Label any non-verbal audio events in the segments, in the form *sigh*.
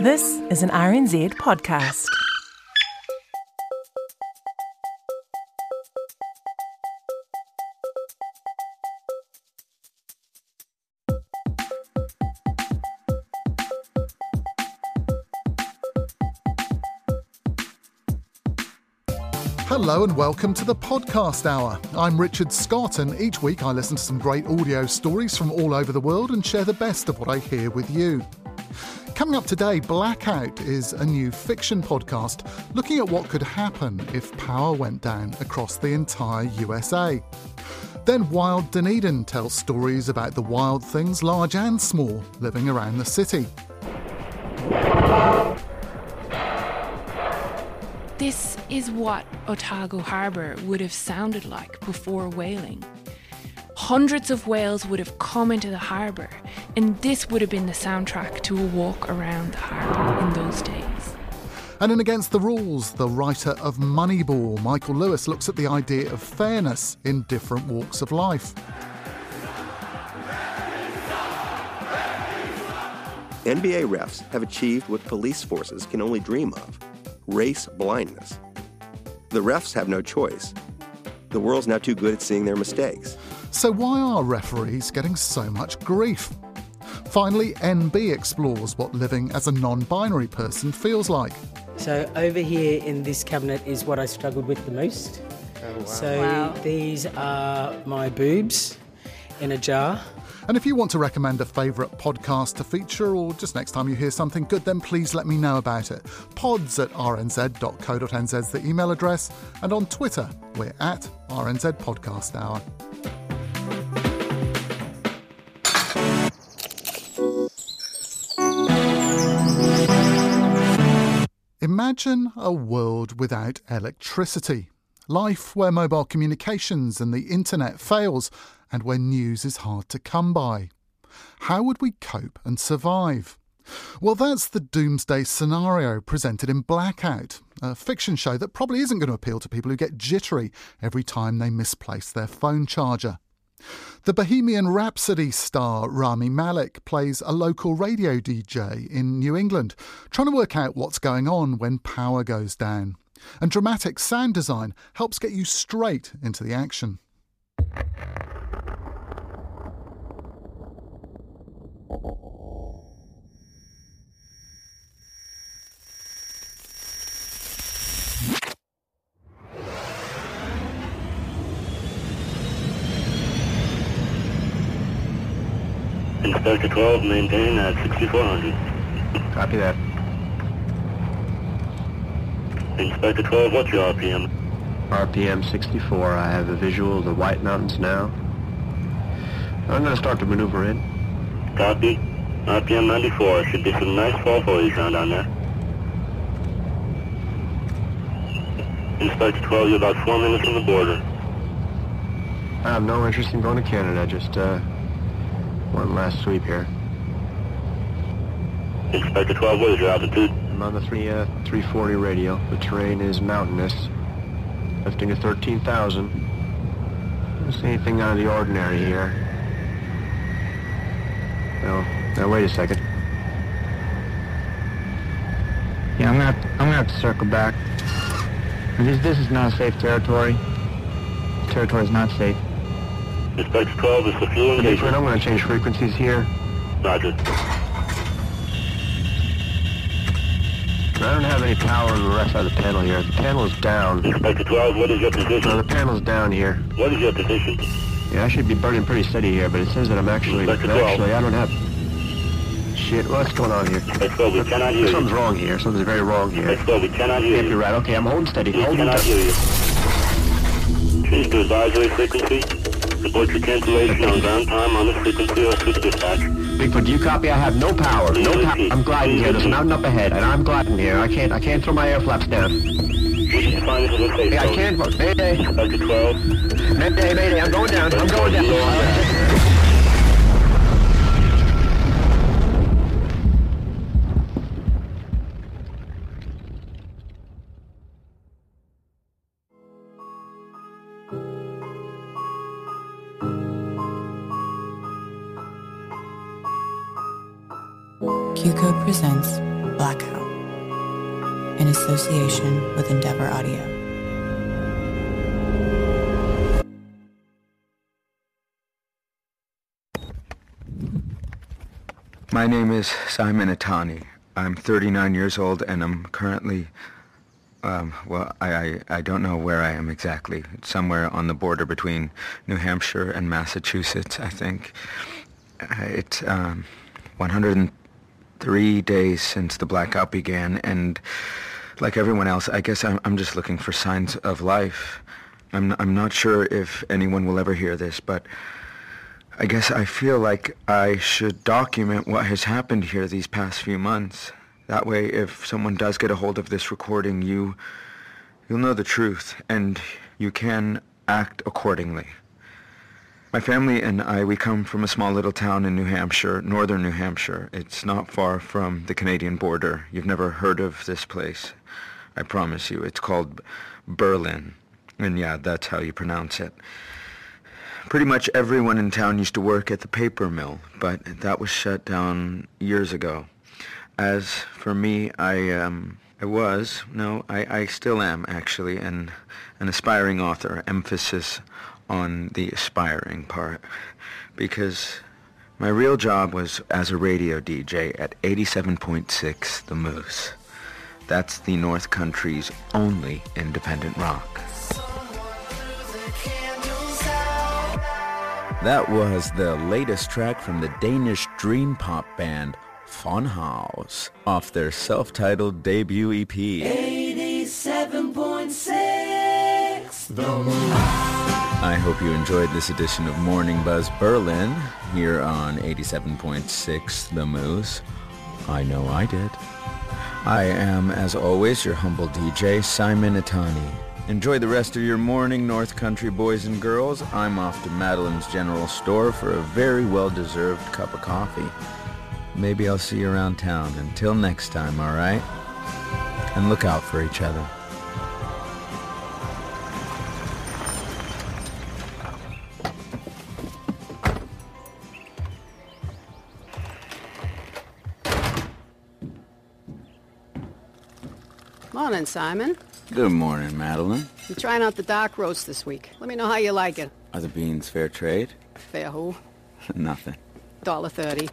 This is an RNZ podcast. Hello and welcome to the podcast hour. I'm Richard Scott, and each week I listen to some great audio stories from all over the world and share the best of what I hear with you. Coming up today, Blackout is a new fiction podcast looking at what could happen if power went down across the entire USA. Then Wild Dunedin tells stories about the wild things, large and small, living around the city. This is what Otago Harbour would have sounded like before whaling. Hundreds of whales would have come into the harbour, and this would have been the soundtrack to a walk around the harbour in those days. And in Against the Rules, the writer of Moneyball, Michael Lewis, looks at the idea of fairness in different walks of life. NBA refs have achieved what police forces can only dream of race blindness. The refs have no choice. The world's now too good at seeing their mistakes. So, why are referees getting so much grief? Finally, NB explores what living as a non binary person feels like. So over here in this cabinet is what I struggled with the most. Oh, so these are my boobs in a jar. And if you want to recommend a favourite podcast to feature, or just next time you hear something good, then please let me know about it. Pods at rnz.co.nz is the email address, and on Twitter, we're at RNZ Imagine a world without electricity. Life where mobile communications and the internet fails and where news is hard to come by. How would we cope and survive? Well, that's the doomsday scenario presented in Blackout, a fiction show that probably isn't going to appeal to people who get jittery every time they misplace their phone charger. The Bohemian Rhapsody star Rami Malek plays a local radio DJ in New England, trying to work out what's going on when power goes down. And dramatic sound design helps get you straight into the action. Inspector 12, maintain at 6400. Copy that. Inspector 12, what's your RPM? RPM 64. I have a visual of the White Mountains now. I'm going to start to maneuver in. Copy. RPM 94. Should be some nice fall foliage around down there. Inspector 12, you're about four minutes from the border. I have no interest in going to Canada. Just uh, one last sweep here. Inspector 12, what is your altitude? I'm on the three, uh, 340 radio. The terrain is mountainous. Lifting to 13,000. Don't see anything out of the ordinary here. No, now wait a second. Yeah, I'm gonna have to, I'm gonna have to circle back. This this is not safe territory. This territory is not safe. Inspector 12, this is the fuel Okay, engagement. Fred, I'm going to change frequencies here. Roger. I don't have any power on the left side of the panel here. The panel is down. Inspector 12, what is your No, position? the panel's down here. What is your position? Yeah, I should be burning pretty steady here, but it says that I'm actually... Inspector 12. Actually, I don't have... Shit, what's going on here? Inspector 12, we cannot hear you. Something's wrong here. Something's very wrong here. Inspector 12, we cannot hear Can't be right. Okay, I'm holding steady. We Holding cannot hear you. Change to advisory frequency. Report your cancellation on ground time on the frequency of Swiss dispatch. Bigfoot, do you copy? I have no power. No power. I'm gliding here. There's a mountain up ahead, and I'm gliding here. I can't. I can't throw my air flaps down. You find this is a safe Hey, I can't. Mayday. Mayday, mayday. I'm going down. I'm going down. Presents Blackout in association with Endeavor Audio. My name is Simon Itani. I'm 39 years old and I'm currently, um, well, I, I, I don't know where I am exactly. It's somewhere on the border between New Hampshire and Massachusetts, I think. Uh, It's um, 103 days since the blackout began and like everyone else, I guess I'm, I'm just looking for signs of life. I'm, I'm not sure if anyone will ever hear this, but I guess I feel like I should document what has happened here these past few months. That way, if someone does get a hold of this recording, you, you'll know the truth, and you can act accordingly. My family and I, we come from a small little town in New Hampshire, northern New Hampshire. It's not far from the Canadian border. You've never heard of this place. I promise you. It's called Berlin. And yeah, that's how you pronounce it. Pretty much everyone in town used to work at the paper mill, but that was shut down years ago. As for me, I um, I was no, I, I still am actually an an aspiring author. Emphasis on the aspiring part, because my real job was as a radio DJ at 87.6 The Moose. That's the North Country's only independent rock. That was the latest track from the Danish dream pop band Funhouse off their self-titled debut EP. 87.6 The I hope you enjoyed this edition of Morning Buzz Berlin here on 87.6 The Moose. I know I did. I am, as always, your humble DJ, Simon Itani. Enjoy the rest of your morning, North Country boys and girls. I'm off to Madeline's General Store for a very well-deserved cup of coffee. Maybe I'll see you around town. Until next time, all right? And look out for each other. Morning, Simon. Good morning, Madeline. I'm trying out the dark roast this week. Let me know how you like it. Are the beans fair trade? Fair who? *laughs* Nothing. Dollar thirty.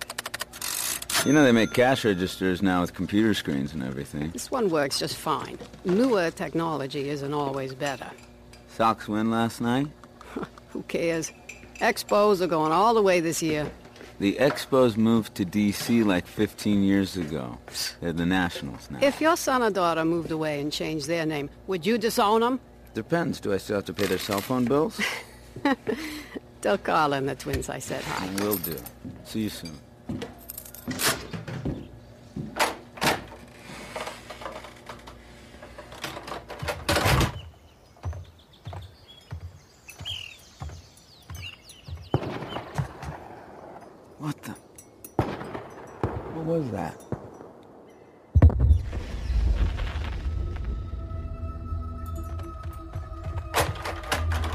You know they make cash registers now with computer screens and everything. This one works just fine. Newer technology isn't always better. Sox win last night? *laughs* Who cares? Expos are going all the way this year. The Expos moved to D.C. like 15 years ago. They're the Nationals now. If your son or daughter moved away and changed their name, would you disown them? Depends. Do I still have to pay their cell phone bills? *laughs* Tell Carla and the twins I said hi. I will do. See you soon. What the? What was that?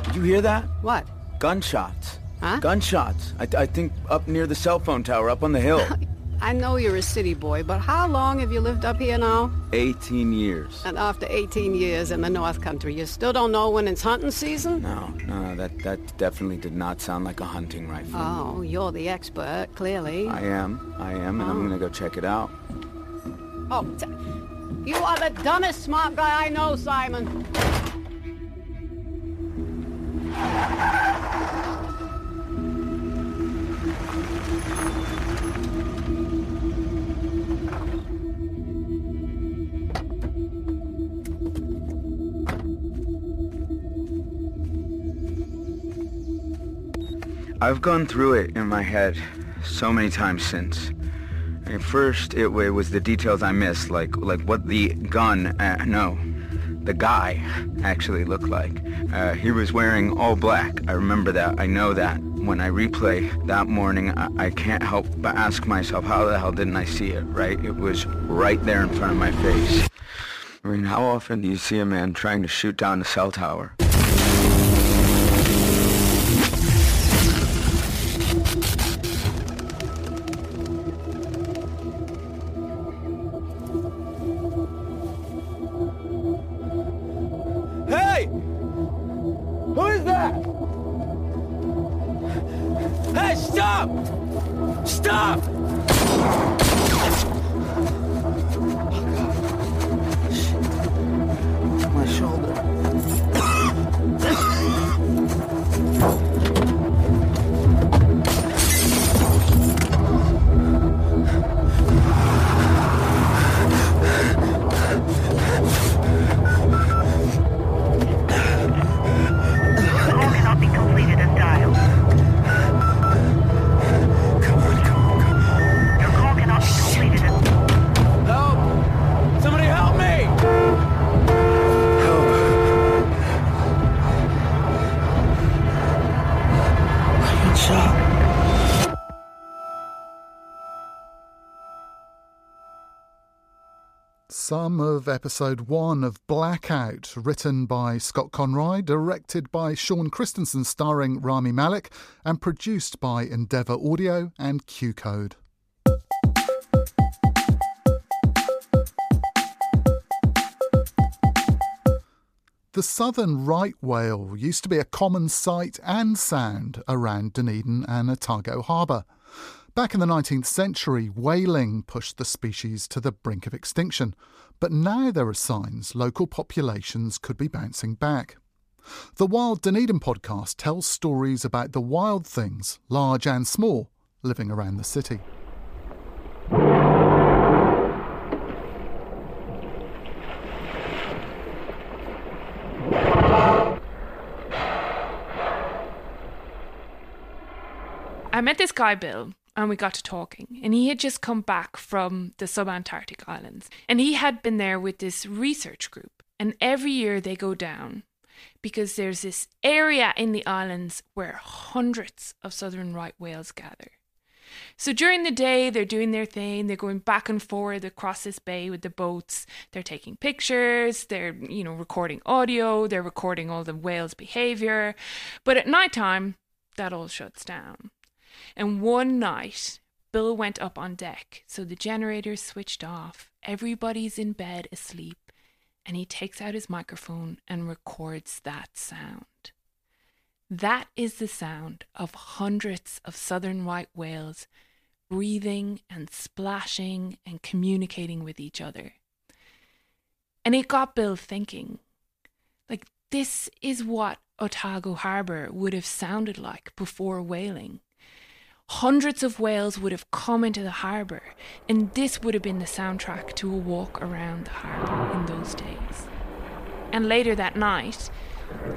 Did you hear that? What? Gunshots. Huh? Gunshots. I, I think up near the cell phone tower, up on the hill. *laughs* I know you're a city boy, but how long have you lived up here now? 18 years. And after 18 years in the North Country, you still don't know when it's hunting season? No, no, that, that definitely did not sound like a hunting rifle. Oh, you're the expert, clearly. I am, I am, and I'm Oh. gonna go check it out. Oh, you are the dumbest smart guy I know, Simon. I've gone through it in my head so many times since. At first, it, it was the details I missed, like like what the gun, uh, no, the guy actually looked like. Uh, he was wearing all black. I remember that. I know that. When I replay that morning, I, I can't help but ask myself, how the hell didn't I see it, right? It was right there in front of my face. I mean, how often do you see a man trying to shoot down a cell tower? Stop! Stop! Some of episode one of Blackout, written by Scott Conroy, directed by Sean Christensen, starring Rami Malek, and produced by Endeavor Audio and Q Code. The southern right whale used to be a common sight and sound around Dunedin and Otago Harbour. Back in the 19th century, whaling pushed the species to the brink of extinction, but now there are signs local populations could be bouncing back. The Wild Dunedin podcast tells stories about the wild things, large and small, living around the city. I met this guy, Bill, and we got to talking. And he had just come back from the subantarctic islands. And he had been there with this research group. And every year they go down because there's this area in the islands where hundreds of southern right whales gather. So during the day, they're doing their thing. They're going back and forth across this bay with the boats. They're taking pictures. They're, you know, recording audio. They're recording all the whales' behavior. But at nighttime, that all shuts down. And one night, Bill went up on deck, so the generators switched off. Everybody's in bed asleep, and he takes out his microphone and records that sound. That is the sound of hundreds of southern right whales breathing and splashing and communicating with each other. And it got Bill thinking like, this is what Otago Harbour would have sounded like before whaling. Hundreds of whales would have come into the harbour, and this would have been the soundtrack to a walk around the harbour in those days. And later that night,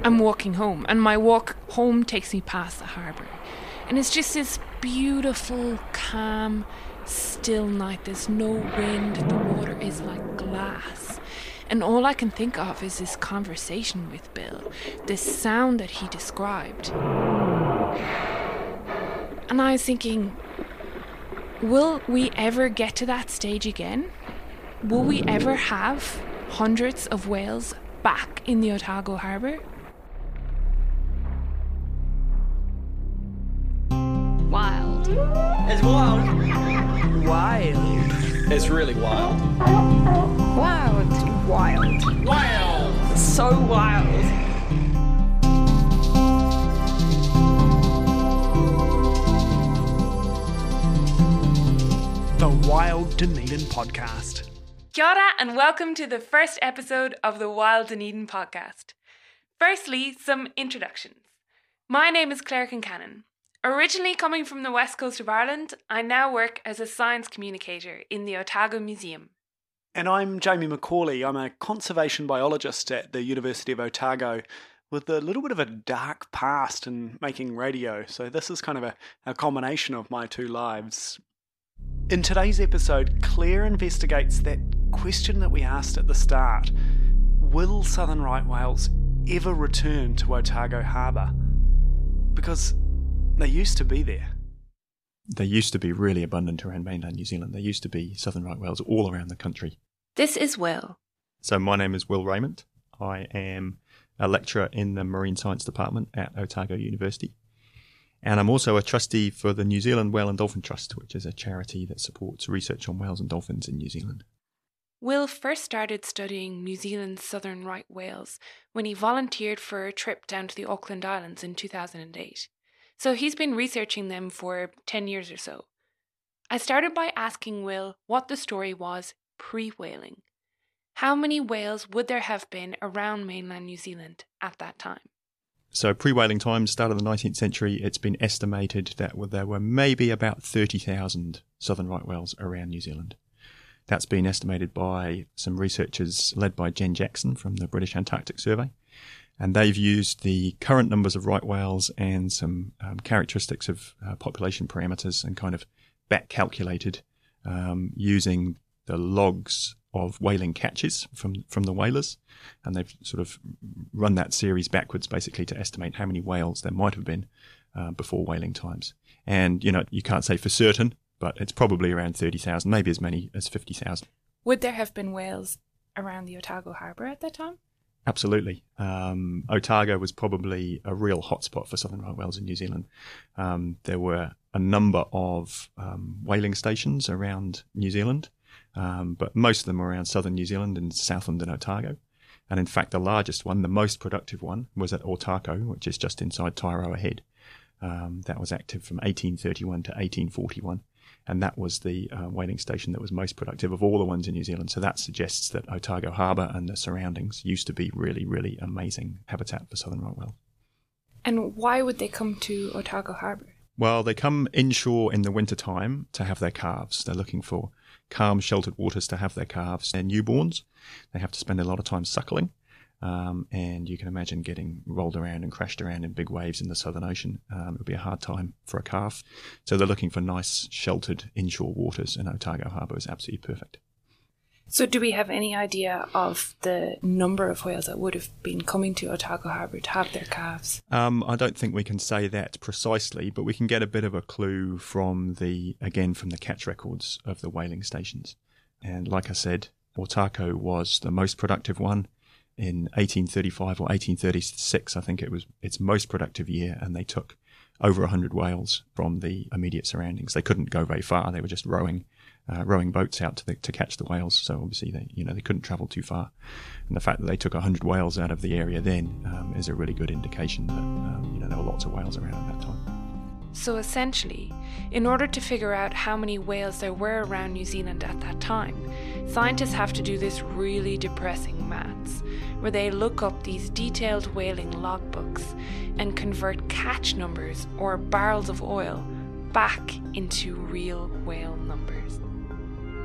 I'm walking home, and my walk home takes me past the harbour. And it's just this beautiful, calm, still night. There's no wind, the water is like glass. And all I can think of is this conversation with Bill, this sound that he described. And I was thinking, will we ever get to that stage again? Will we ever have hundreds of whales back in the Otago Harbour? Wild. It's wild. Wild. It's really wild. Wild. Wild. Wild. So wild. The Wild Dunedin Podcast. Kia ora and welcome to the first episode of the Wild Dunedin podcast. Firstly, some introductions. My name is Claire Concannon. Originally coming from the west coast of Ireland, I now work as a science communicator in the Otago Museum. And I'm Jamie McCauley. I'm a conservation biologist at the University of Otago, with a little bit of a dark past in making radio, so this is kind of a, a combination of my two lives. In today's episode, Claire investigates that question that we asked at the start Will southern right whales ever return to Otago Harbour? Because they used to be there. They used to be really abundant around mainland New Zealand. There used to be southern right whales all around the country. This is Will. So, my name is Will Rayment. I am a lecturer in the Marine Science Department at Otago University. And I'm also a trustee for the New Zealand Whale and Dolphin Trust, which is a charity that supports research on whales and dolphins in New Zealand. Will first started studying New Zealand's southern right whales when he volunteered for a trip down to the Auckland Islands in 2008. So he's been researching them for 10 years or so. I started by asking Will what the story was pre whaling. How many whales would there have been around mainland New Zealand at that time? So, pre whaling times, start of the 19th century, it's been estimated that there were maybe about 30,000 southern right whales around New Zealand. That's been estimated by some researchers led by Jen Jackson from the British Antarctic Survey. And they've used the current numbers of right whales and some um, characteristics of uh, population parameters and kind of back calculated um, using the logs of whaling catches from from the whalers, and they've sort of run that series backwards basically to estimate how many whales there might have been uh, before whaling times. And you know you can't say for certain, but it's probably around thirty thousand, maybe as many as fifty thousand. Would there have been whales around the Otago Harbour at that time? Absolutely. Um, Otago was probably a real hotspot for southern right whales in New Zealand. Um, there were a number of um, whaling stations around New Zealand, um, but most of them were around southern New Zealand and Southland and Otago. And in fact, the largest one, the most productive one, was at Ōtākou, which is just inside Taiaroa Head. Um, that was active from 1831 to 1841 and that was the uh, whaling station that was most productive of all the ones in New Zealand. So that suggests that Otago Harbour and the surroundings used to be really, really amazing habitat for southern right whales. And why would they come to Otago Harbour? Well, they come inshore in the winter time to have their calves. They're looking for calm, sheltered waters to have their calves. They're newborns. They have to spend a lot of time suckling. Um, and you can imagine getting rolled around and crashed around in big waves in the Southern Ocean. Um, it would be a hard time for a calf. So they're looking for nice, sheltered inshore waters, and Otago Harbour is absolutely perfect. So, do we have any idea of the number of whales that would have been coming to Otago Harbour to have their calves? Um, I don't think we can say that precisely, but we can get a bit of a clue from the, again, from the catch records of the whaling stations. And like I said, Otago was the most productive one in 1835 or 1836, I think it was its most productive year, and they took over 100 whales from the immediate surroundings. They couldn't go very far; they were just rowing, uh, rowing boats out to the, to catch the whales. So obviously, they you know they couldn't travel too far, and the fact that they took 100 whales out of the area then um, is a really good indication that um, you know there were lots of whales around at that time. So essentially, in order to figure out how many whales there were around New Zealand at that time, scientists have to do this really depressing maths, where they look up these detailed whaling logbooks and convert catch numbers or barrels of oil back into real whale numbers.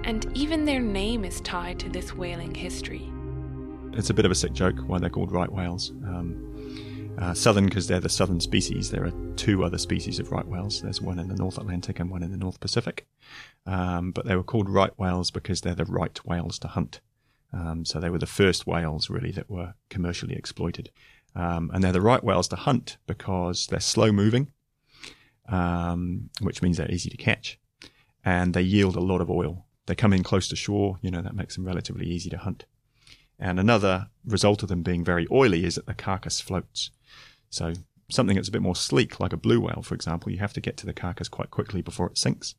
And even their name is tied to this whaling history. It's a bit of a sick joke why they're called right whales. Um, uh, southern because they're the southern species. There are two other species of right whales. There's one in the North Atlantic and one in the North Pacific. Um, but they were called right whales because they're the right whales to hunt. Um, so they were the first whales really that were commercially exploited. Um, and they're the right whales to hunt because they're slow moving, um, which means they're easy to catch. And they yield a lot of oil. They come in close to shore, you know, that makes them relatively easy to hunt. And another result of them being very oily is that the carcass floats. So something that's a bit more sleek, like a blue whale, for example, you have to get to the carcass quite quickly before it sinks.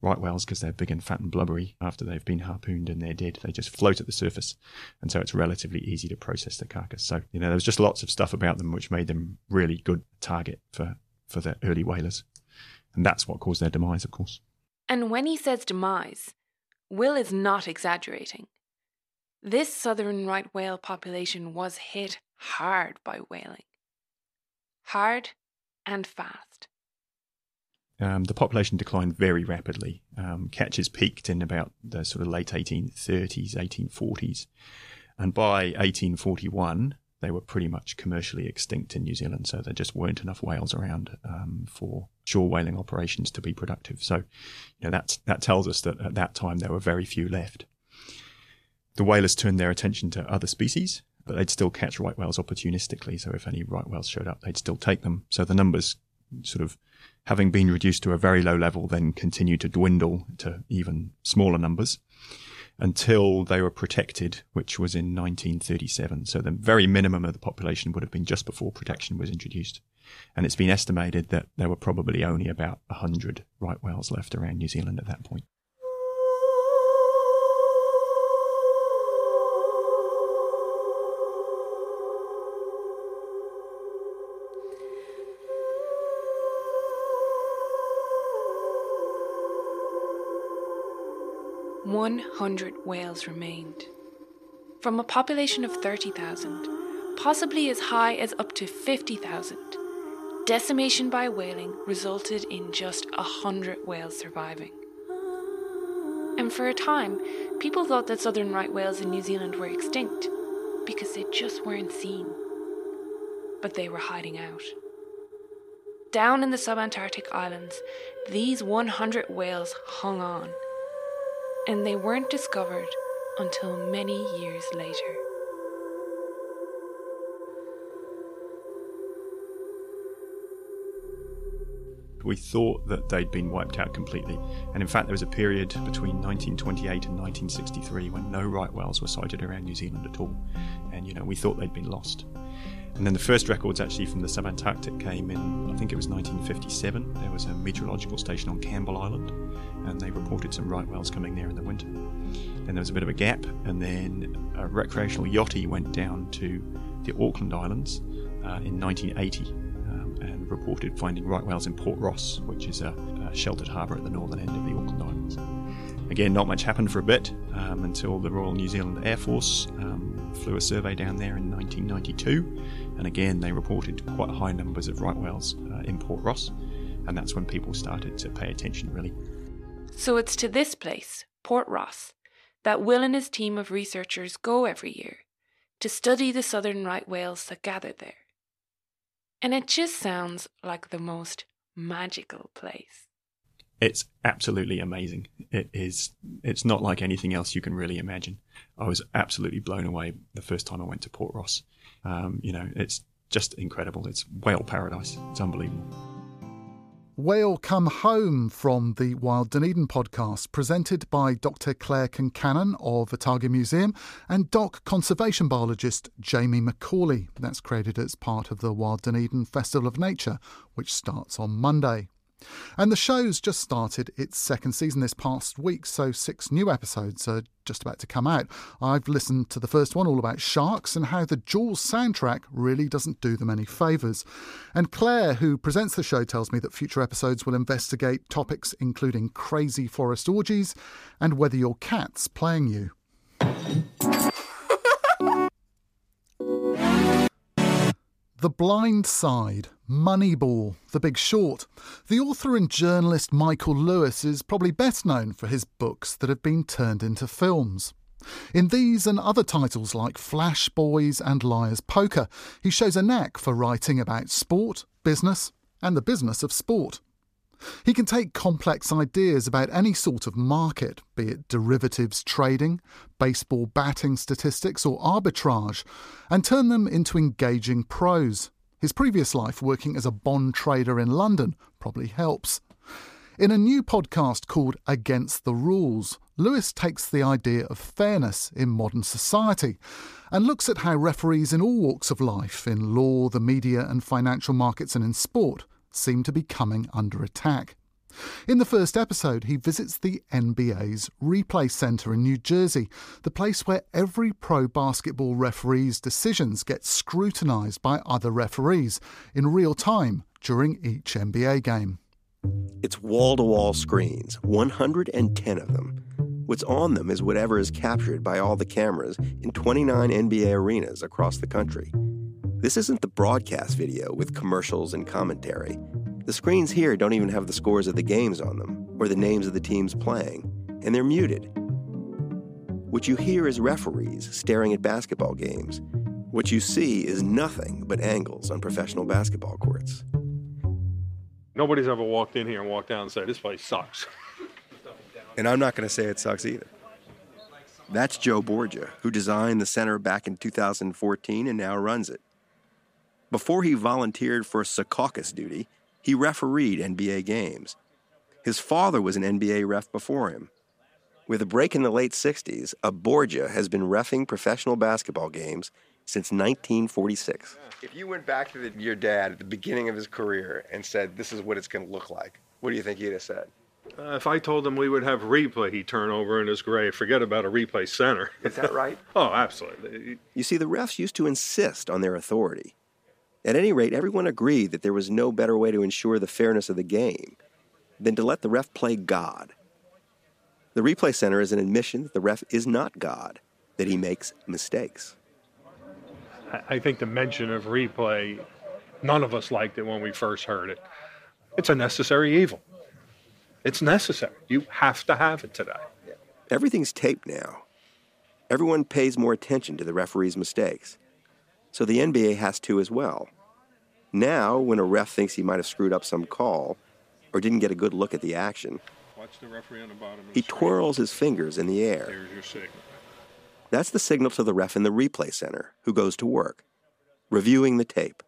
Right whales, because they're big and fat and blubbery, after they've been harpooned and they're dead, they just float at the surface. And so it's relatively easy to process the carcass. So, you know, there was just lots of stuff about them which made them really good target for, for the early whalers. And that's what caused their demise, of course. And when he says demise, Will is not exaggerating. This southern right whale population was hit hard by whaling hard and fast. Um, the population declined very rapidly. Um, catches peaked in about the sort of late 1830s, 1840s. And by 1841, they were pretty much commercially extinct in New Zealand, so there just weren't enough whales around um, for shore whaling operations to be productive. So, you know, that's, that tells us that at that time there were very few left. The whalers turned their attention to other species, but they'd still catch right whales opportunistically. So if any right whales showed up, they'd still take them. So the numbers sort of having been reduced to a very low level, then continued to dwindle to even smaller numbers until they were protected, which was in 1937. So the very minimum of the population would have been just before protection was introduced. And it's been estimated that there were probably only about 100 right whales left around New Zealand at that point. 100 whales remained. From a population of 30,000, possibly as high as up to 50,000, decimation by whaling resulted in just a 100 whales surviving. And for a time, people thought that southern right whales in New Zealand were extinct because they just weren't seen. But they were hiding out. Down in the subantarctic islands, these 100 whales hung on and they weren't discovered until many years later. We thought that they'd been wiped out completely, and in fact, there was a period between 1928 and 1963 when no right whales were sighted around New Zealand at all, and you know we thought they'd been lost. And then the first records actually from the subantarctic came in, I think it was 1957. There was a meteorological station on Campbell Island, and they reported some right whales coming there in the winter. Then there was a bit of a gap, and then a recreational yachty went down to the Auckland Islands uh, in 1980 um, and reported finding right whales in Port Ross, which is a, a sheltered harbour at the northern end of the Auckland Islands. Again, not much happened for a bit um, until the Royal New Zealand Air Force um, flew a survey down there in 1992 and again, they reported quite high numbers of right whales uh, in Port Ross, and that's when people started to pay attention, really. So it's to this place, Port Ross, that Will and his team of researchers go every year to study the southern right whales that gather there. And it just sounds like the most magical place. It's absolutely amazing. It is. It's not like anything else you can really imagine. I was absolutely blown away the first time I went to Port Ross. Um, you know, it's just incredible. It's whale paradise. It's unbelievable. Whale Come Home from the Wild Dunedin podcast, presented by Dr. Claire Concannon of Otago Museum and doc conservation biologist Jamie McCauley. That's created as part of the Wild Dunedin Festival of Nature, which starts on Monday. And the show's just started its second season this past week, so six new episodes are just about to come out. I've listened to the first one all about sharks and how the Jaws soundtrack really doesn't do them any favours. And Claire, who presents the show, tells me that future episodes will investigate topics including crazy forest orgies and whether your cat's playing you. *laughs* The Blind Side, Moneyball, The Big Short. The author and journalist Michael Lewis is probably best known for his books that have been turned into films. In these and other titles like Flash Boys and Liar's Poker, he shows a knack for writing about sport, business, and the business of sport. He can take complex ideas about any sort of market, be it derivatives trading, baseball batting statistics, or arbitrage, and turn them into engaging prose. His previous life working as a bond trader in London probably helps. In a new podcast called Against the Rules, Lewis takes the idea of fairness in modern society and looks at how referees in all walks of life, in law, the media, and financial markets, and in sport, seem to be coming under attack. In the first episode, he visits the NBA's Replay Centre in New Jersey, the place where every pro basketball referee's decisions get scrutinised by other referees in real time during each NBA game. It's wall to wall screens, 110 of them. What's on them is whatever is captured by all the cameras in 29 NBA arenas across the country. This isn't the broadcast video with commercials and commentary. The screens here don't even have the scores of the games on them or the names of the teams playing, and they're muted. What you hear is referees staring at basketball games, What you see is nothing but angles on professional basketball courts. Nobody's ever walked in here and walked out and said, this place sucks. And I'm not going to say it sucks either. That's Joe Borgia, who designed the center back in 2014 and now runs it. Before he volunteered for Secaucus duty, he refereed NBA games. His father was an NBA ref before him. With a break in the late 60s, a Borgia has been refing professional basketball games since 1946. If you went back to the, your dad at the beginning of his career and said, This is what it's going to look like, what do you think he'd have said? Uh, if I told him we would have replay, he'd turn over in his grave. Forget about a replay center. Is that right? *laughs* oh, absolutely. You see, the refs used to insist on their authority. At any rate, everyone agreed that there was no better way to ensure the fairness of the game than to let the ref play God. The replay center is an admission that the ref is not God, that he makes mistakes. I think the mention of replay, none of us liked it when we first heard it. It's a necessary evil. It's necessary. You have to have it today. Everything's taped now. Everyone pays more attention to the referee's mistakes. So the NBA has to as well. Now, when a ref thinks he might have screwed up some call or didn't get a good look at the action, Watch the referee on the bottom. he twirls his fingers in the air. There's your signal. That's the signal to the ref in the replay center, who goes to work, reviewing the tape,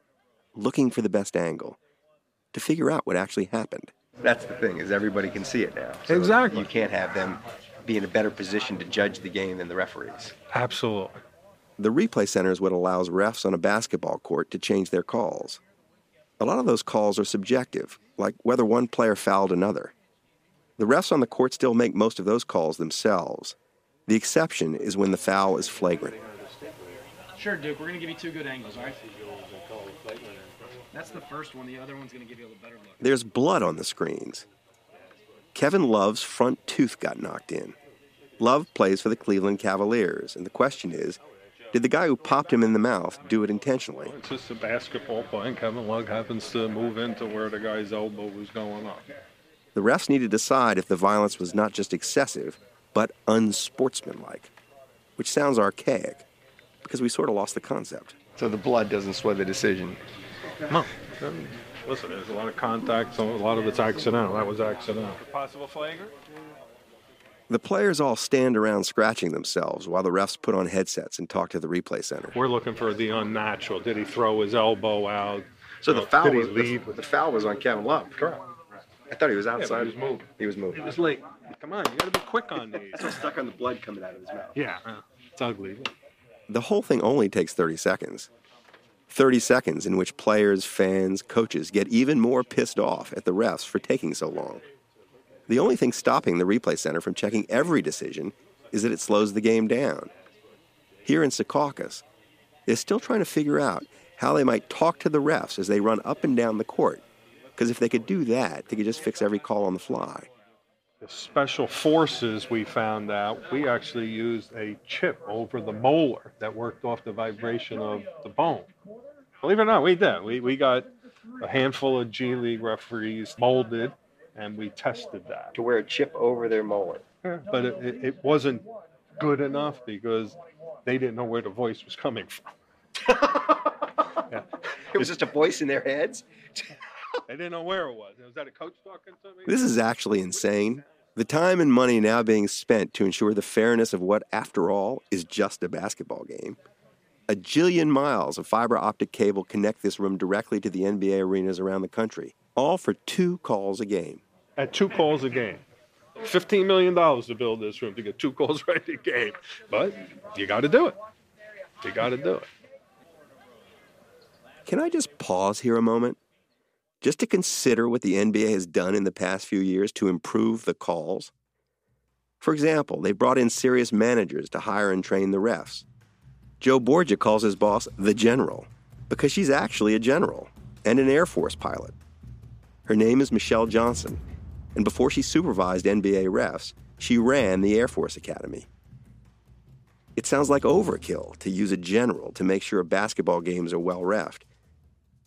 looking for the best angle, to figure out what actually happened. That's the thing, is everybody can see it now. Exactly. You can't have them be in a better position to judge the game than the referees. Absolutely. The replay center is what allows refs on a basketball court to change their calls. A lot of those calls are subjective, like whether one player fouled another. The refs on the court still make most of those calls themselves. The exception is when the foul is flagrant. Sure, Duke. We're gonna give you two good angles, all right? That's the first one. The other one's gonna give you a better look. There's blood on the screens. Kevin Love's front tooth got knocked in. Love plays for the Cleveland Cavaliers, and the question is did the guy who popped him in the mouth do it intentionally? It's just a basketball play, and Kevin Love happens to move into where the guy's elbow was going up. The refs need to decide if the violence was not just excessive, but unsportsmanlike, which sounds archaic because we sort of lost the concept. So the blood doesn't sway the decision. No. Listen, there's a lot of contact, so a lot of it's accidental. That was accidental. Possible flagrant? The players all stand around scratching themselves while the refs put on headsets and talk to the replay center. We're looking for the unnatural. Did he throw his elbow out? So You the know, foul was leave? the, the foul was on Kevin Love. Correct. I thought he was Yeah, outside. he was moving. He was moving. He was late. Come on, you got to be quick on these. Still stuck on the blood coming out of his mouth. Yeah, uh, it's ugly. The whole thing only takes 30 seconds. 30 seconds in which players, fans, coaches get even more pissed off at the refs for taking so long. The only thing stopping the replay center from checking every decision is that it slows the game down. Here in Secaucus, they're still trying to figure out how they might talk to the refs as they run up and down the court. Because if they could do that, they could just fix every call on the fly. The special forces, we found out, we actually used a chip over the molar that worked off the vibration of the bone. Believe it or not, we did. We, we got a handful of G League referees molded, and we tested that. To wear a chip over their molar. Yeah, but it, it, it wasn't good enough because they didn't know where the voice was coming from. *laughs* yeah. It was just a voice in their heads? *laughs* They didn't know where it was. Was that a coach talking to me? This is actually insane. The time and money now being spent to ensure the fairness of what, after all, is just a basketball game. A jillion miles of fiber optic cable connect this room directly to the NBA arenas around the country, all for two calls a game. At two calls a game. $15 million to build this room to get two *laughs* calls right a game. But you got to do it. You got to do it. Can I just pause here a moment? Just to consider what the NBA has done in the past few years to improve the calls. For example, they brought in serious managers to hire and train the refs. Joe Borgia calls his boss the general because she's actually a general and an Air Force pilot. Her name is Michelle Johnson, and before she supervised NBA refs, she ran the Air Force Academy. It sounds like overkill to use a general to make sure basketball games are well refed.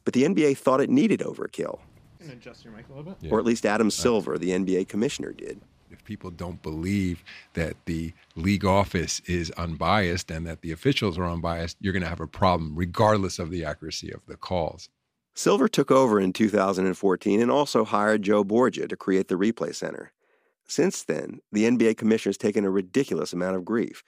But the NBA thought it needed overkill, Can adjust your mic a little bit? or at least Adam Silver, the NBA commissioner, did. if people don't believe that the league office is unbiased and that the officials are unbiased, you're going to have a problem regardless of the accuracy of the calls. Silver took over in 2014 and also hired Joe Borgia to create the Replay Center. Since then, the NBA commissioner has taken a ridiculous amount of grief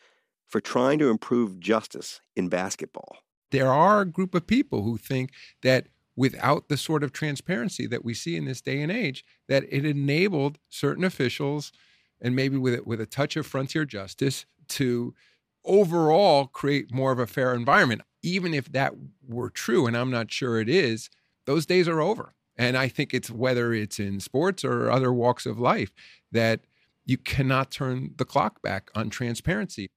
for trying to improve justice in basketball. There are a group of people who think that without the sort of transparency that we see in this day and age, that it enabled certain officials, and maybe with with a touch of frontier justice, to overall create more of a fair environment. Even if that were true, and I'm not sure it is, those days are over. And I think it's whether it's in sports or other walks of life that you cannot turn the clock back on transparency.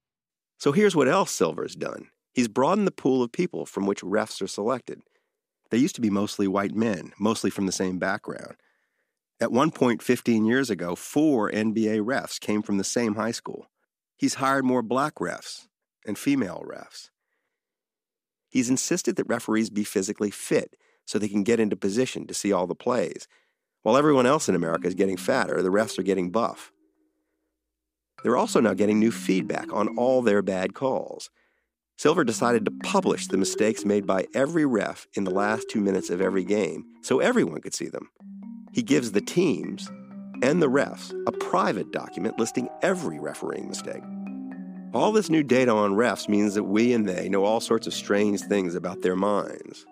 So here's what else Silver's done. He's broadened the pool of people from which refs are selected. They used to be mostly white men, mostly from the same background. At one point 15 years ago, four NBA refs came from the same high school. He's hired more black refs and female refs. He's insisted that referees be physically fit so they can get into position to see all the plays. While everyone else in America is getting mm. fatter, the refs are getting buff. They're also now getting new feedback on all their bad calls. Silver decided to publish the mistakes made by every ref in the last two minutes of every game so everyone could see them. He gives the teams and the refs a private document listing every refereeing mistake. All this new data on refs means that we and they know all sorts of strange things about their minds.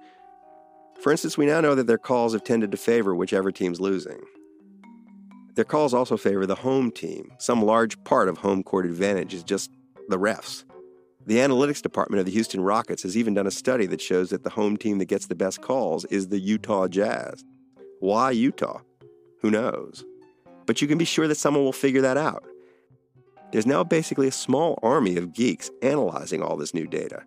For instance, we now know that their calls have tended to favor whichever team's losing. Their calls also favor the home team. Some large part of home court advantage is just the refs. The analytics department of the Houston Rockets has even done a study that shows that the home team that gets the best calls is the Utah Jazz. Why Utah? Who knows? But you can be sure that someone will figure that out. There's now basically a small army of geeks analyzing all this new data.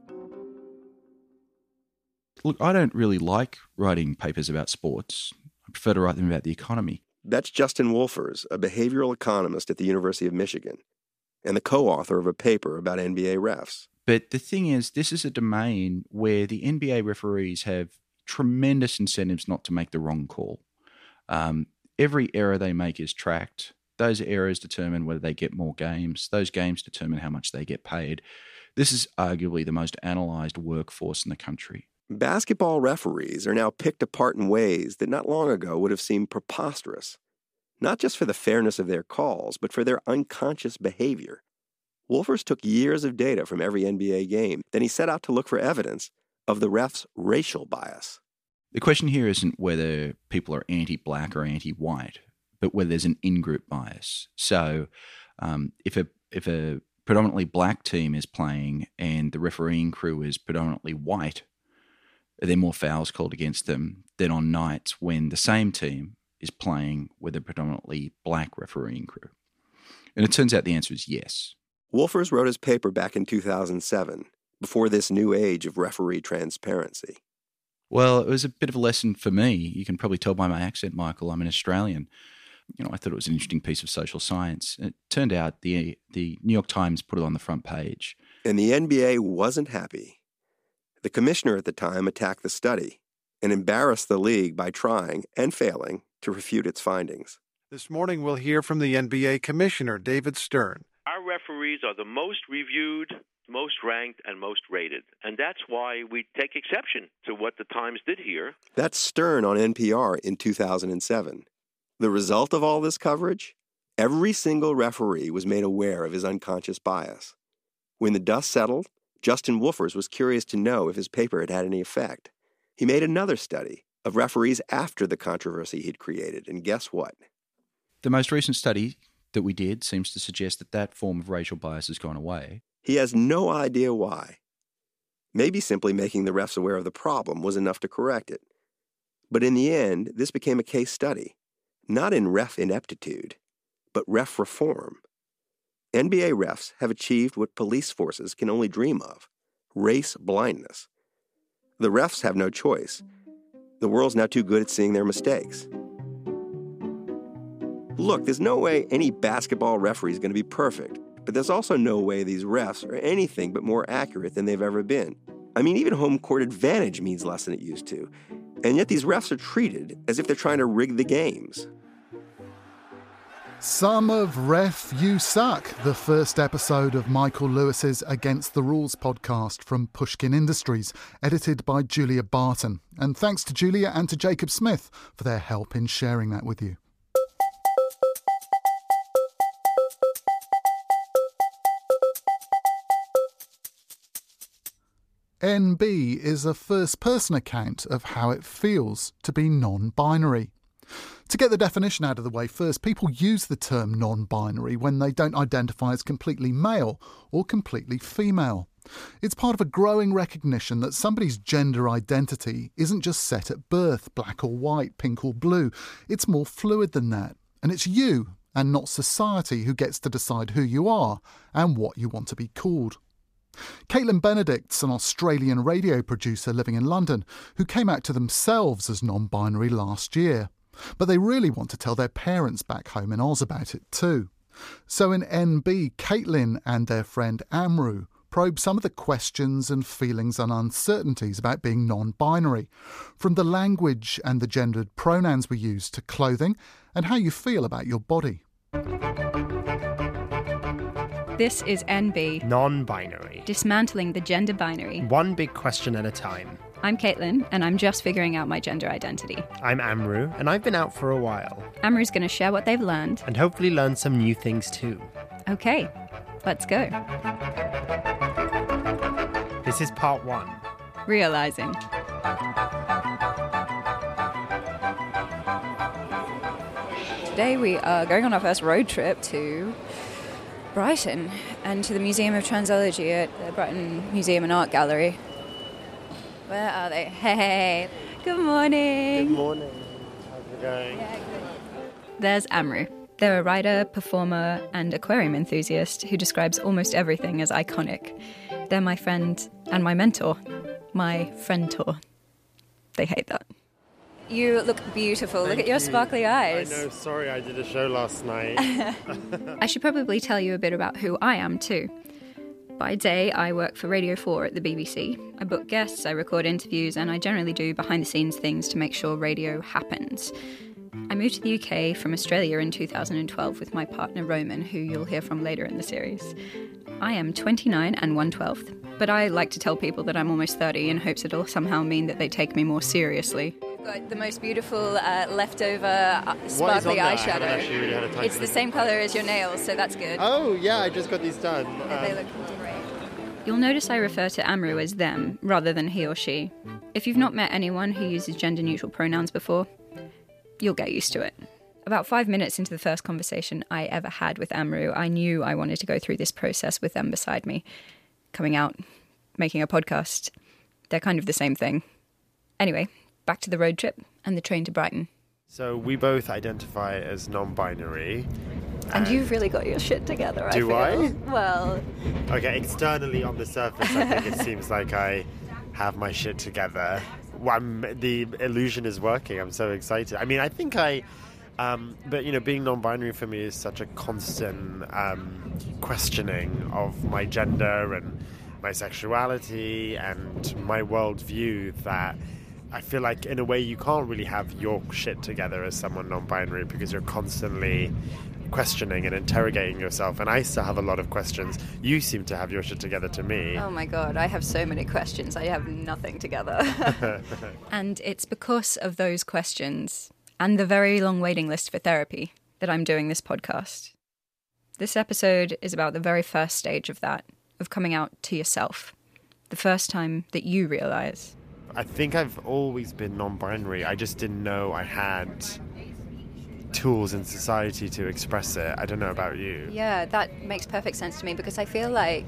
Look, I don't really like writing papers about sports. I prefer to write them about the economy. That's Justin Wolfers, a behavioral economist at the University of Michigan and the co author of a paper about NBA refs. But the thing is, this is a domain where the NBA referees have tremendous incentives not to make the wrong call. Um, every error they make is tracked. Those errors determine whether they get more games. Those games determine how much they get paid. This is arguably the most analyzed workforce in the country. Basketball referees are now picked apart in ways that not long ago would have seemed preposterous not just for the fairness of their calls, but for their unconscious behavior. Wolfers took years of data from every NBA game. Then he set out to look for evidence of the ref's racial bias. The question here isn't whether people are anti black or anti white, but where there's an in group bias. So um, if, a, if a predominantly black team is playing and the refereeing crew is predominantly white, are there more fouls called against them than on nights when the same team is playing with a predominantly black refereeing crew? And it turns out the answer is yes. Wolfers wrote his paper back in 2007, before this new age of referee transparency. Well, it was a bit of a lesson for me. You can probably tell by my accent, Michael. I'm an Australian. You know, I thought it was an interesting piece of social science. It turned out the the New York Times put it on the front page. And the NBA wasn't happy. The commissioner at the time attacked the study and embarrassed the league by trying and failing to refute its findings. This morning, we'll hear from the NBA Commissioner, David Stern. Our referees are the most reviewed, most ranked, and most rated. And that's why we take exception to what the Times did here. That's Stern on NPR in 2007. The result of all this coverage? Every single referee was made aware of his unconscious bias. When the dust settled, Justin Wolfers was curious to know if his paper had had any effect. He made another study of referees after the controversy he'd created. And guess what? The most recent study that we did seems to suggest that that form of racial bias has gone away. He has no idea why. Maybe simply making the refs aware of the problem was enough to correct it. But in the end, this became a case study, not in ref ineptitude, but ref reform. NBA refs have achieved what police forces can only dream of race blindness. The refs have no choice. The world's now too good at seeing their mistakes. Look, there's no way any basketball referee is going to be perfect, but there's also no way these refs are anything but more accurate than they've ever been. I mean, even home court advantage means less than it used to. And yet these refs are treated as if they're trying to rig the games. Some of Ref You Suck, the first episode of Michael Lewis's Against the Rules podcast from Pushkin Industries, edited by Julia Barton. And thanks to Julia and to Jacob Smith for their help in sharing that with you. NB is a first person account of how it feels to be non binary. To get the definition out of the way first, people use the term non binary when they don't identify as completely male or completely female. It's part of a growing recognition that somebody's gender identity isn't just set at birth, black or white, pink or blue. It's more fluid than that. And it's you and not society who gets to decide who you are and what you want to be called. Caitlin Benedict's an Australian radio producer living in London who came out to themselves as non binary last year. But they really want to tell their parents back home in Oz about it too. So in NB, Caitlin and their friend Amrou probe some of the questions and feelings and uncertainties about being non binary, from the language and the gendered pronouns we use to clothing and how you feel about your body. This is NB, Non binary. dismantling the gender binary. One big question at a time. I'm Caitlin, and I'm just figuring out my gender identity. I'm Amrou, and I've been out for a while, Amrou's going to share what they've learned. and hopefully learn some new things too. Okay, let's go. This is part one. Realizing. Today we are going on our first road trip to Brighton and to the Museum of Transology at the Brighton Museum and Art Gallery. Where are they? *laughs* Hey, good morning. Good morning. How's it going? There's Amrou. They're a writer, performer, and aquarium enthusiast who describes almost everything as iconic. They're my friend and my mentor, my friend-tor. They hate that. You look beautiful. look at your you. sparkly eyes. I know, sorry, I did a show last night. *laughs* I should probably tell you a bit about who I am too. By day, I work for Radio 4 at the BBC. I book guests, I record interviews, and I generally do behind the scenes things to make sure radio happens. I moved to the UK from Australia in 2012 with my partner Roman, who you'll hear from later in the series. I am 29 and 112th, but I like to tell people that I'm almost 30 in hopes it'll somehow mean that they take me more seriously. We've got the most beautiful uh, leftover uh, What is sparkly on there? I haven't eyeshadow. really had a time It's the same colour as your nails, so that's good. oh, yeah, I just got these done. They Um, look great. You'll notice I refer to Amrou as them rather than he or she. If you've not met anyone who uses gender neutral pronouns before, you'll get used to it. About five minutes into the first conversation I ever had with Amrou, I knew I wanted to go through this process with them beside me. Coming out, making a podcast, they're kind of the same thing. Anyway, back to the road trip and the train to Brighton. so we both identify as non-binary. And you've really got your shit together, I Do feel. I? Well, Okay, externally on the surface, I think it *laughs* seems like I have my shit together. Well, the illusion is working. I'm so excited. I mean, I think I. Um, but you know, being non-binary for me is such a constant um, questioning of my gender and my sexuality and my worldview that I feel like in a way you can't really have your shit together as someone non-binary because you're constantly questioning and interrogating yourself and I still have a lot of questions. You seem to have your shit together to me. Oh my god, I have so many questions. I have nothing together. *laughs* and it's because of those questions and the very long waiting list for therapy that I'm doing this podcast. This episode is about the very first stage of that, of coming out to yourself. The first time that you realize. I think I've always been non-binary. I just didn't know I had tools in society to express it. I don't know about you. Yeah, that makes perfect sense to me because I feel like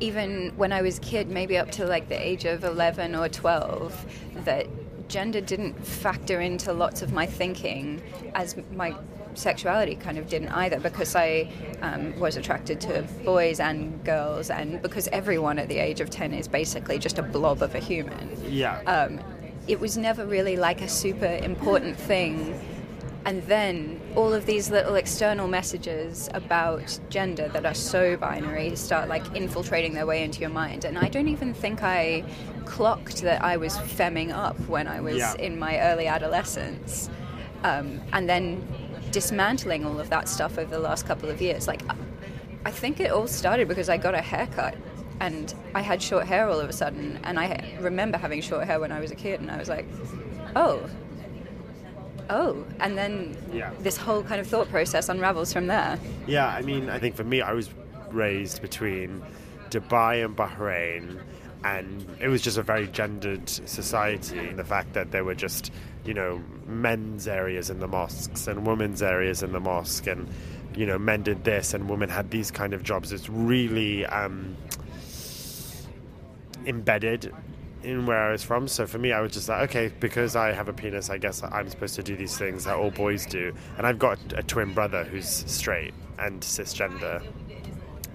even when I was a kid, maybe up to like the age of 11 or 12, that gender didn't factor into lots of my thinking as my sexuality kind of didn't either because I um, was attracted to boys and girls and because everyone at the age of 10 is basically just a blob of a human. Yeah. Um, it was never really like a super important thing. And then all of these little external messages about gender that are so binary start like infiltrating their way into your mind. And I don't even think I clocked that I was femming up when I was Yeah. in my early adolescence. Um, and then dismantling all of that stuff over the last couple of years. Like, I- think it all started because I got a haircut and I had short hair all of a sudden. And I remember having short hair when I was a kid, and I was like, oh, oh. And then Yeah. this whole kind of thought process unravels from there. Yeah, I mean, I think for me, I was raised between Dubai and Bahrain, and it was just a very gendered society. The fact that there were just, you know, men's areas in the mosques and women's areas in the mosque, and, you know, men did this and women had these kind of jobs. It's really um, embedded in where I was from. So for me, I was just like, okay, because I have a penis, I guess I'm supposed to do these things that all boys do. And I've got a twin brother who's straight and cisgender.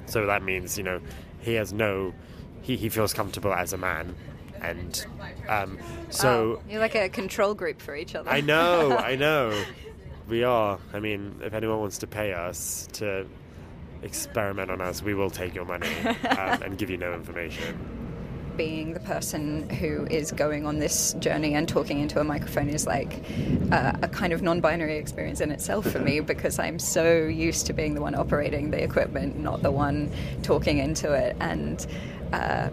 So that means, you know, he has no, he, he feels comfortable as a man. And um, so Oh, you're like a control group for each other. I know, *laughs* I know. We are. I mean, if anyone wants to pay us to experiment on us, we will take your money um, *laughs* and give you no information. being the person who is going on this journey and talking into a microphone is like uh, a kind of non-binary experience in itself for me *laughs* because I'm so used to being the one operating the equipment, not the one talking into it, and. Uh,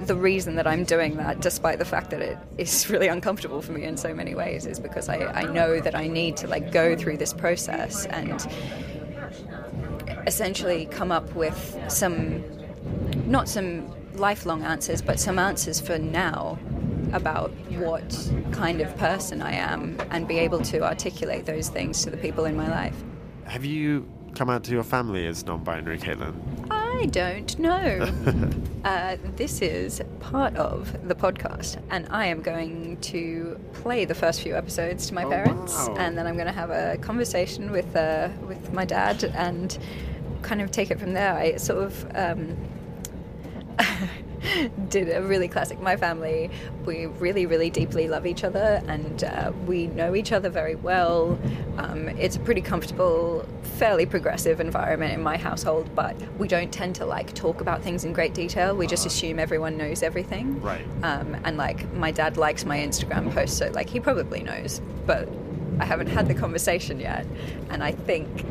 the reason that I'm doing that, despite the fact that it is really uncomfortable for me in so many ways, is because I, I know that I need to like go through this process and essentially come up with some, not some lifelong answers, but some answers for now about what kind of person I am and be able to articulate those things to the people in my life. Have you come out to your family as non binary, Caitlin? I don't know. *laughs* uh, this is part of the podcast, and I am going to play the first few episodes to my Oh, parents, wow. and then I'm going to have a conversation with uh, with my dad and kind of take it from there. I sort of. Um, *laughs* *laughs* did a really classic. My family we really really deeply love each other and uh, we know each other very well. Um, it's a pretty comfortable fairly progressive environment in my household but we don't tend to like talk about things in great detail. We just assume everyone knows everything. Right. um, and like my dad likes my instagram posts so like he probably knows but i haven't had the conversation yet. And i think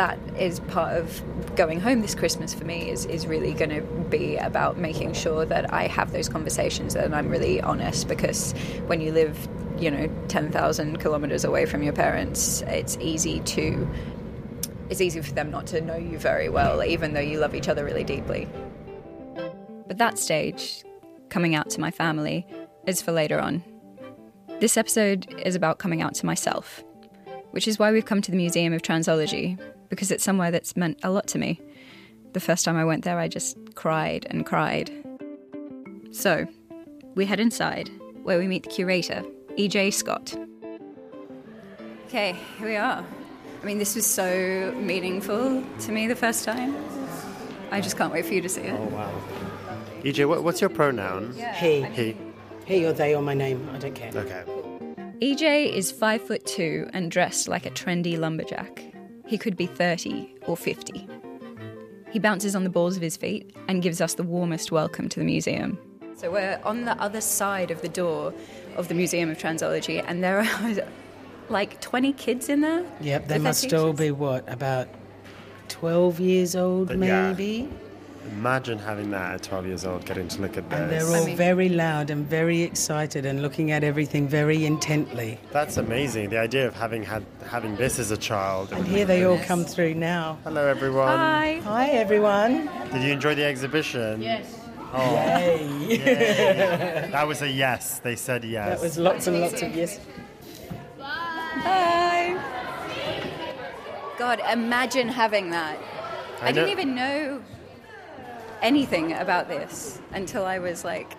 that is part of going home this Christmas for me is, is really going to be about making sure that I have those conversations and I'm really honest because when you live, you know, 10,000 kilometers away from your parents, it's easy to it's easy for them not to know you very well even though you love each other really deeply. But that stage, coming out to my family, is for later on. This episode is about coming out to myself, which is why we've come to the Museum of Transology, because it's somewhere that's meant a lot to me. The first time I went there, I just cried and cried. So, we head inside, where we meet the curator, E.J. Scott. Okay, here we are. I mean, this was so meaningful to me the first time. I just can't wait for you to see it. Oh, wow. EJ, what, what's your pronoun? He. He. He or they or my name, I don't care. Okay. EJ is five foot two and dressed like a trendy lumberjack. He could be 30 or 50. He bounces on the balls of his feet and gives us the warmest welcome to the museum. So we're on the other side of the door of the Museum of Transology, and there are *laughs* like 20 kids in there. Yep, they must all be what, about 12 years old, uh, maybe? yeah. Maybe? Imagine having that at 12 years old, getting to look at this. And they're all very loud and very excited and looking at everything very intently. That's amazing. The idea of having had having this as a child. And here they all come through now. Hello, everyone. Hi. Hi, everyone. Did you enjoy the exhibition? Yes. Oh, Yay. Yay. that was a yes. They said yes. That was lots and lots of yes. Hi. God, imagine having that. I, I didn't even know anything about this until I was like,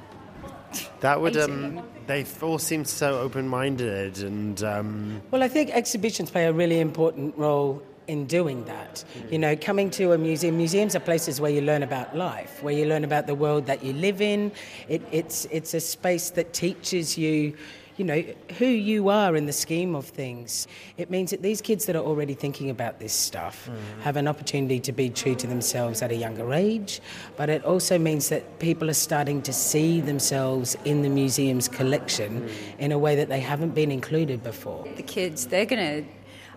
That would um. They all seem so open-minded and um. Well, I think exhibitions play a really important role in doing that. You know, coming to a museum, museums are places where you learn about life, where you learn about the world that you live in. It, it's, it's a space that teaches you, you know, who you are in the scheme of things. It means that these kids that are already thinking about this stuff Mm. have an opportunity to be true to themselves at a younger age, but it also means that people are starting to see themselves in the museum's collection Mm. in a way that they haven't been included before. The kids, they're going to.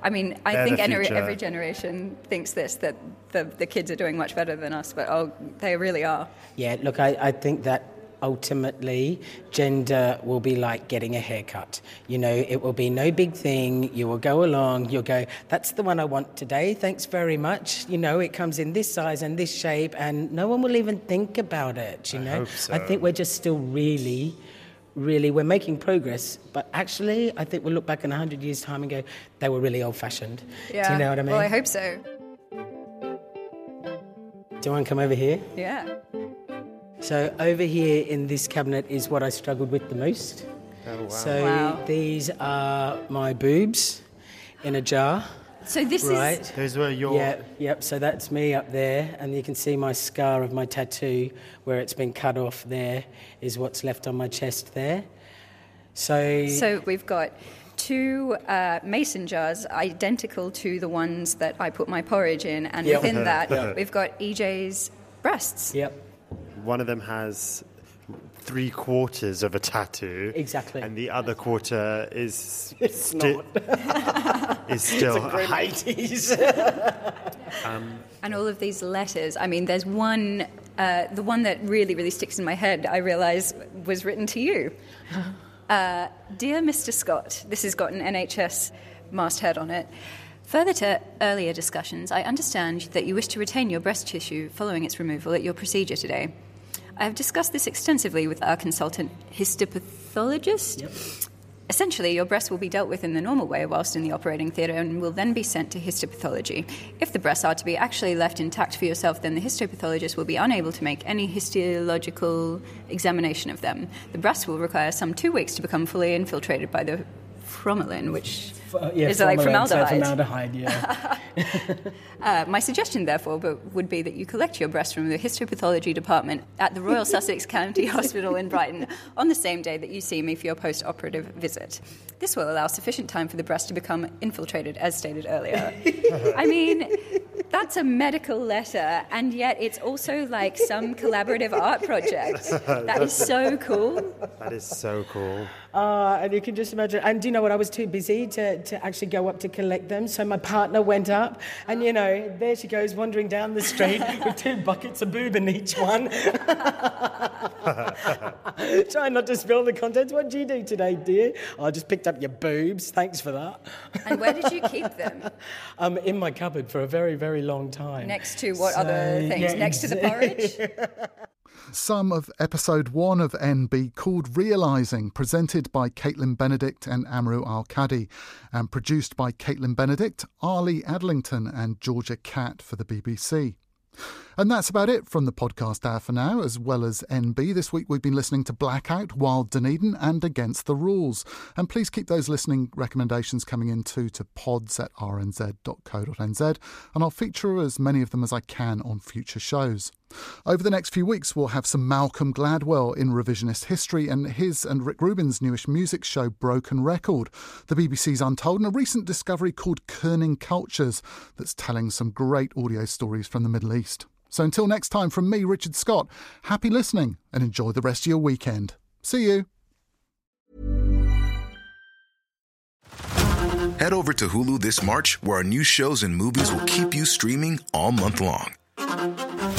I mean, I They're think every, every generation thinks this that the, the kids are doing much better than us, but oh, they really are. Yeah, look, I, I think that ultimately gender will be like getting a haircut. You know, it will be no big thing. You will go along, you'll go, that's the one I want today. Thanks very much. You know, it comes in this size and this shape, and no one will even think about it. You I know, hope so. I think we're just still really. Really, we're making progress, but actually, I think we'll look back in 100 years' time and go, they were really old fashioned. Yeah. Do you know what I mean? Well, I hope so. Do you want to come over here? Yeah. So over here in this cabinet is what I struggled with the most. Oh, wow. So Wow. these are my boobs in a jar. So this is- right. Those were your. Yeah, yep. So that's me up there, and you can see my scar of my tattoo where it's been cut off. There is what's left on my chest there. So So we've got two uh, mason jars identical to the ones that I put my porridge in, and Yep. within *laughs* that, Yeah. we've got EJ's breasts. Yep. One of them has three quarters of a tattoo. Exactly. And the other quarter is It's sti- *laughs* is still it's a a- 80s. *laughs* um, And all of these letters. I mean, there's one, uh, the one that really, really sticks in my head, I realise was written to you. *laughs* Uh, Dear Mr. Scott, this has got an NHS masthead on it. Further to earlier discussions, I understand that you wish to retain your breast tissue following its removal at your procedure today. I have discussed this extensively with our consultant histopathologist. Essentially, your breast will be dealt with in the normal way whilst in the operating theatre and will then be sent to histopathology. If the breasts are to be actually left intact for yourself, then the histopathologist will be unable to make any histological examination of them. The breast will require some two weeks to become fully infiltrated by the formalin, which Uh, yeah, is like formaldehyde. formaldehyde, yeah. *laughs* Uh, my suggestion, therefore, but would be that you collect your breast from the histopathology department at the Royal Sussex County *laughs* Hospital in Brighton on the same day that you see me for your post operative visit. This will allow sufficient time for the breast to become infiltrated, as stated earlier. *laughs* I mean, that's a medical letter, and yet it's also like some collaborative art project. That is so cool. That is so cool. Uh, and you can just imagine. And do you know what? I was too busy to, to actually go up to collect them. So my partner went up, and you know, there she goes wandering down the street *laughs* with two buckets of boob in each one. *laughs* Try not to spill the contents. What did you do today, dear? I just picked up your boobs. Thanks for that. And where did you keep them? *laughs* um, in my cupboard for a very, very long time. Next to what So, other things? yeah, Next to the ex- porridge? Some of episode one of NB called Realising, presented by Caitlin Benedict and Amrou Al-Kadhi, and produced by Caitlin Benedict, Arlie Adlington, and Georgia Catt for the BBC. And that's about it from the podcast hour for now, as well as NB. This week we've been listening to Blackout, Wild Dunedin, and Against the Rules. And please keep those listening recommendations coming in too to pods at rnz.co.nz, and I'll feature as many of them as I can on future shows. Over the next few weeks, we'll have some Malcolm Gladwell in revisionist history and his and Rick Rubin's newish music show Broken Record, the BBC's Untold, and a recent discovery called Kerning Cultures that's telling some great audio stories from the Middle East. So until next time, from me, Richard Scott, happy listening and enjoy the rest of your weekend. See you. Head over to Hulu this March, where our new shows and movies will keep you streaming all month long.